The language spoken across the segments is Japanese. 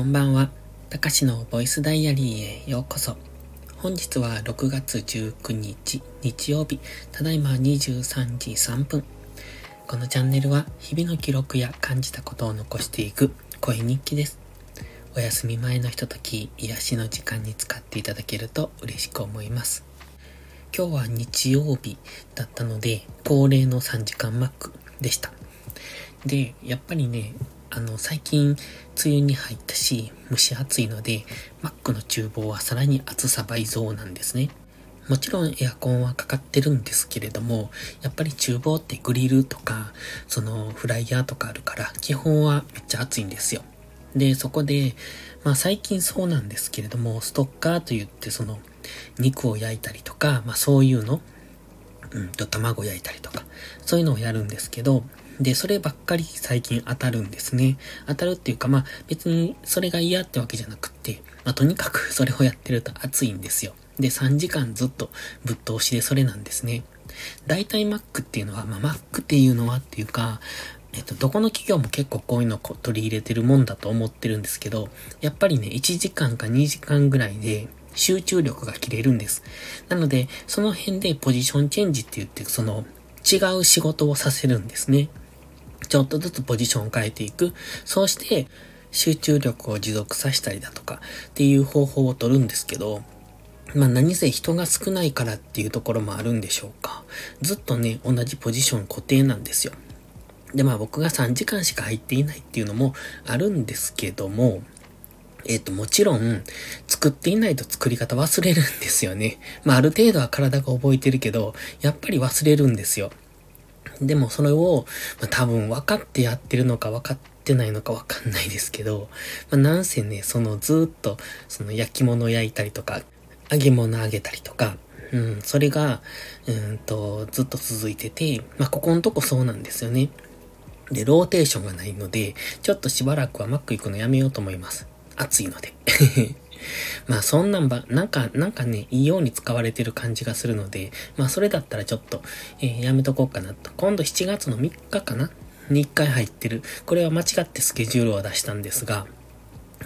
こんばんは。たかしのボイスダイアリーへようこそ。本日は6月19日日曜日、ただいま23時3分。このチャンネルは日々の記録や感じたことを残していく声日記です。お休み前のひととき、癒しの時間に使っていただけると嬉しく思います。今日は日曜日だったので、恒例の3時間マックでした。で、やっぱりね、あの、最近、梅雨に入ったし、蒸し暑いので、マックの厨房はさらに暑さ倍増なんですね。もちろんエアコンはかかってるんですけれども、やっぱり厨房ってグリルとか、そのフライヤーとかあるから、基本はめっちゃ暑いんですよ。で、そこで、まあ最近そうなんですけれども、ストッカーと言ってその肉を焼いたりとか、まあそういうの、うんと卵焼いたりとか、そういうのをやるんですけど、で、そればっかり最近当たるんですね。当たるっていうか、まあ別にそれが嫌ってわけじゃなくって、まあとにかく それをやってると暑いんですよ。で、3時間ずっとぶっ通しでそれなんですね。大体 Mac っていうのは、まあ Mac っていうのはっていうか、えっと、どこの企業も結構こういうのを取り入れてるもんだと思ってるんですけど、やっぱりね、1時間か2時間ぐらいで集中力が切れるんです。なので、その辺でポジションチェンジって言って、その違う仕事をさせるんですね。ちょっとずつポジションを変えていく。そうして、集中力を持続させたりだとかっていう方法を取るんですけど、まあ何せ人が少ないからっていうところもあるんでしょうか。ずっとね、同じポジション固定なんですよ。で、まあ僕が3時間しか入っていないっていうのもあるんですけども、えっ、と、もちろん、作っていないと作り方忘れるんですよね。まあある程度は体が覚えてるけど、やっぱり忘れるんですよ。でもそれを、まあ、多分分かってやってるのか分かってないのか分かんないですけど、まあ、なんせね、そのずっと、その焼き物焼いたりとか、揚げ物揚げたりとか、うん、それが、うんと、ずっと続いてて、まあ、ここのとこそうなんですよね。で、ローテーションがないので、ちょっとしばらくはマック行くのやめようと思います。暑いので。まあそんなんば、なんか、なんかね、いいように使われてる感じがするので、まあそれだったらちょっと、えー、やめとこうかなと。今度7月の3日かな？に1回入ってる。これは間違ってスケジュールを出したんですが、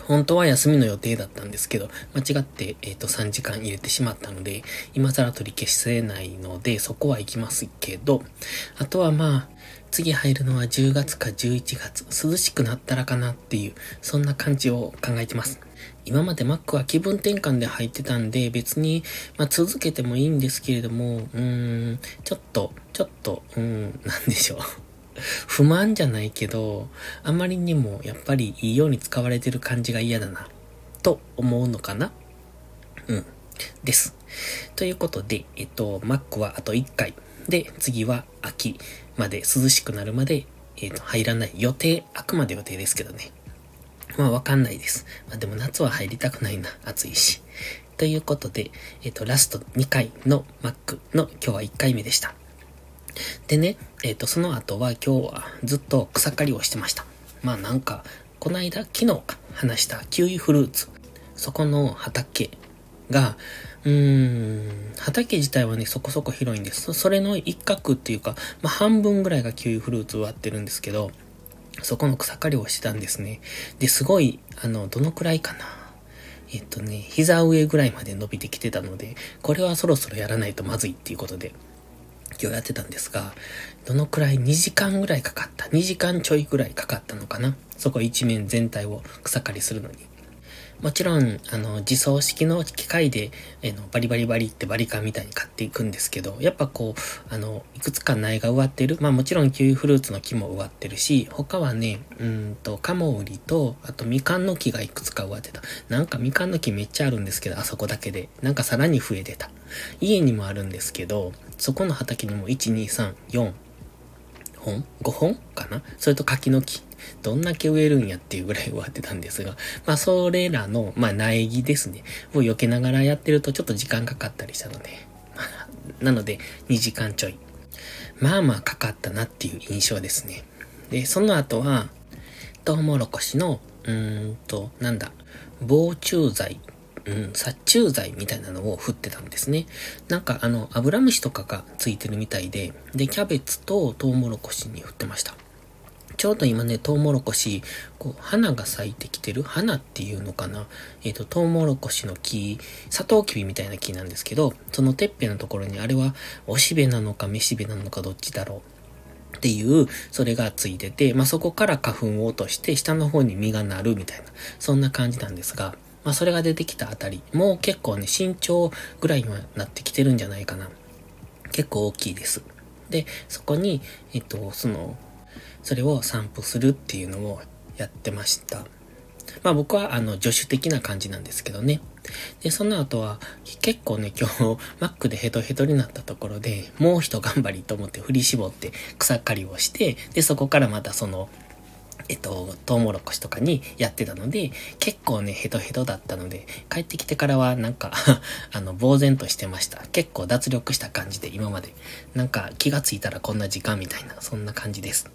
本当は休みの予定だったんですけど、間違って、えっ、ー、と、3時間入れてしまったので、今更取り消せないので、そこは行きますけど、あとはまあ、次入るのは10月か11月、涼しくなったらかなっていう、そんな感じを考えてます。今まで Mac は気分転換で入ってたんで、別に、まあ、続けてもいいんですけれども、うーん、ちょっと、ちょっと、うん、なんでしょう。不満じゃないけど、あまりにもやっぱりいいように使われてる感じが嫌だな、と思うのかなうん。です。ということで、えっと、Mac はあと1回。で、次は秋まで涼しくなるまで、えっと、入らない予定、あくまで予定ですけどね。まあわかんないです。まあでも夏は入りたくないな。暑いし。ということで、えっ、ー、と、ラスト2回の Mac の今日は1回目でした。でね、えっ、ー、と、その後は今日はずっと草刈りをしてました。まあなんか、この間、昨日か、話したキウイフルーツ。そこの畑が、うーん、畑自体はね、そこそこ広いんです。それの一角っていうか、まあ半分ぐらいがキウイフルーツ割ってるんですけど、そこの草刈りをしてたんですね。で、すごい、あの、どのくらいかな。えっとね、膝上ぐらいまで伸びてきてたので、これはそろそろやらないとまずいっていうことで、今日やってたんですが、どのくらい2時間ぐらいかかった。2時間ちょいぐらいかかったのかな。そこ一面全体を草刈りするのに。もちろん、あの、自走式の機械で、えの、バリバリバリってバリカンみたいに買っていくんですけど、やっぱこう、あの、いくつか苗が植わってる。まあもちろんキウイフルーツの木も植わってるし、他はね、うんと、カモウリと、あとみかんの木がいくつか植わってた。なんかみかんの木めっちゃあるんですけど、あそこだけで。なんかさらに増えてた。家にもあるんですけど、そこの畑にも1、2、3、4、本 ?5 本かな？それと柿の木。どんだけ植えるんやっていうぐらい植わってたんですが、まあそれらの、まあ苗木ですね、を避けながらやってるとちょっと時間かかったりしたので、まあ、なので2時間ちょい。まあまあかかったなっていう印象ですね。で、その後は、トウモロコシの、うーんと、なんだ、防虫剤うん、殺虫剤みたいなのを振ってたんですね。なんかあの、アブラムシとかがついてるみたいで、で、キャベツとトウモロコシに振ってました。ちょうど今ね、トウモロコシ、こう、花が咲いてきてる花っていうのかなえっ、ー、と、トウモロコシの木、サトウキビみたいな木なんですけど、そのてっぺんのところにあれは、おしべなのか、めしべなのか、どっちだろうっていう、それがついてて、まあ、そこから花粉を落として、下の方に実がなるみたいな、そんな感じなんですが、まあ、それが出てきたあたり、もう結構ね、身長ぐらいにはなってきてるんじゃないかな。結構大きいです。で、そこに、えっと、その、それを散布するっていうのをやってました。まあ僕はあの助手的な感じなんですけどね。で、その後は結構ね今日マックでヘトヘトになったところでもう一頑張りと思って振り絞って草刈りをして、で、そこからまたそのえっと、トウモロコシとかにやってたので、結構ね、ヘトヘトだったので、帰ってきてからはなんか あの、呆然としてました。結構脱力した感じで、今まで。なんか気がついたらこんな時間みたいな、そんな感じです。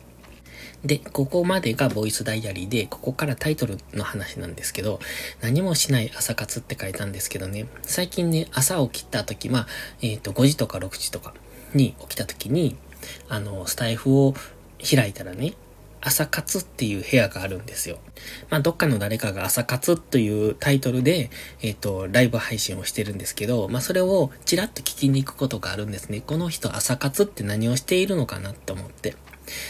で、ここまでがボイスダイアリーで、ここからタイトルの話なんですけど、何もしない朝活って書いたんですけどね、最近ね、朝起きた時、まあ、えっ、ー、と、5時とか6時とかに起きた時に、あの、スタイフを開いたらね、朝活っていう部屋があるんですよ。まあ、どっかの誰かが朝活というタイトルで、えっ、ー、と、ライブ配信をしてるんですけど、まあ、それをちらっと聞きに行くことがあるんですね。この人朝活って何をしているのかなって思って。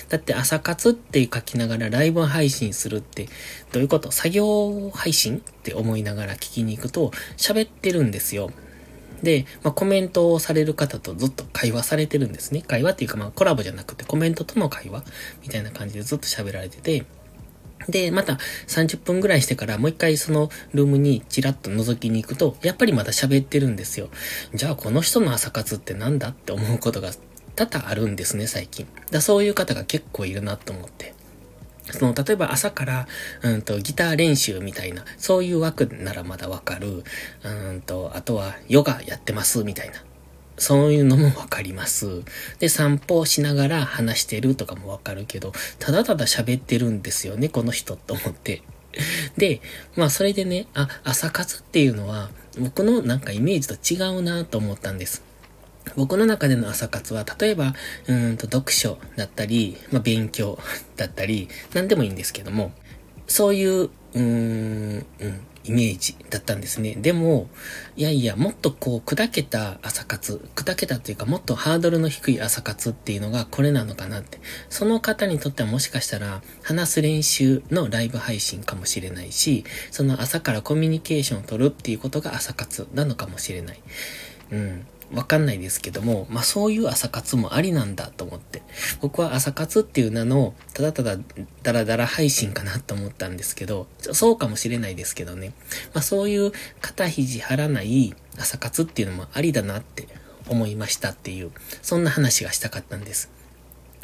だって朝活って書きながらライブ配信するってどういうこと？作業配信？って思いながら聞きに行くと喋ってるんですよ。で、まあ、コメントをされる方とずっと会話されてるんですね。会話っていうかまあコラボじゃなくてコメントとの会話みたいな感じでずっと喋られてて、で、また30分ぐらいしてからもう一回そのルームにチラッと覗きに行くと、やっぱりまた喋ってるんですよ。じゃあこの人の朝活ってなんだって思うことが多々あるんですね、最近。だそういう方が結構いるなと思って。その、例えば朝から、うんと、ギター練習みたいな、そういう枠ならまだわかる。うんと、あとは、ヨガやってます、みたいな。そういうのもわかります。で、散歩をしながら話してるとかもわかるけど、ただただ喋ってるんですよね、この人と思って。で、まあそれでね、あ、朝活っていうのは、僕のなんかイメージと違うなと思ったんです。僕の中での朝活は、例えば、うんと読書だったり、まあ、勉強だったり、何でもいいんですけども、そういう、うーん、うん、イメージだったんですね。でも、いやいや、もっとこう、砕けた朝活、砕けたっていうか、もっとハードルの低い朝活っていうのがこれなのかなって。その方にとってはもしかしたら、話す練習のライブ配信かもしれないし、その朝からコミュニケーションを取るっていうことが朝活なのかもしれない。うん。わかんないですけども、まあそういう朝活もありなんだと思って。僕は朝活っていう名の、ただただダラダラ配信かなと思ったんですけど、そうかもしれないですけどね。まあそういう肩肘張らない朝活っていうのもありだなって思いましたっていう、そんな話がしたかったんです。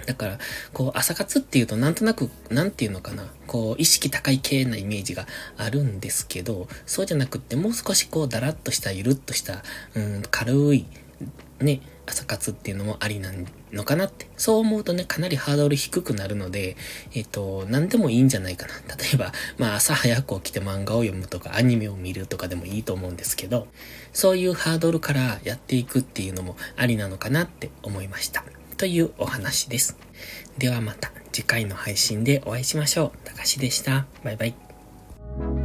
だから、こう、朝活っていうとなんとなく、なんていうのかな、こう、意識高い系なイメージがあるんですけど、そうじゃなくってもう少しこう、だらっとした、ゆるっとした、うん、軽い、ね、朝活っていうのもありなのかなって。そう思うとね、かなりハードル低くなるので、えっ、と、何でもいいんじゃないかな。例えば、まあ朝早く起きて漫画を読むとか、アニメを見るとかでもいいと思うんですけど、そういうハードルからやっていくっていうのもありなのかなって思いました。というお話です。ではまた次回の配信でお会いしましょう。たかしでした。バイバイ。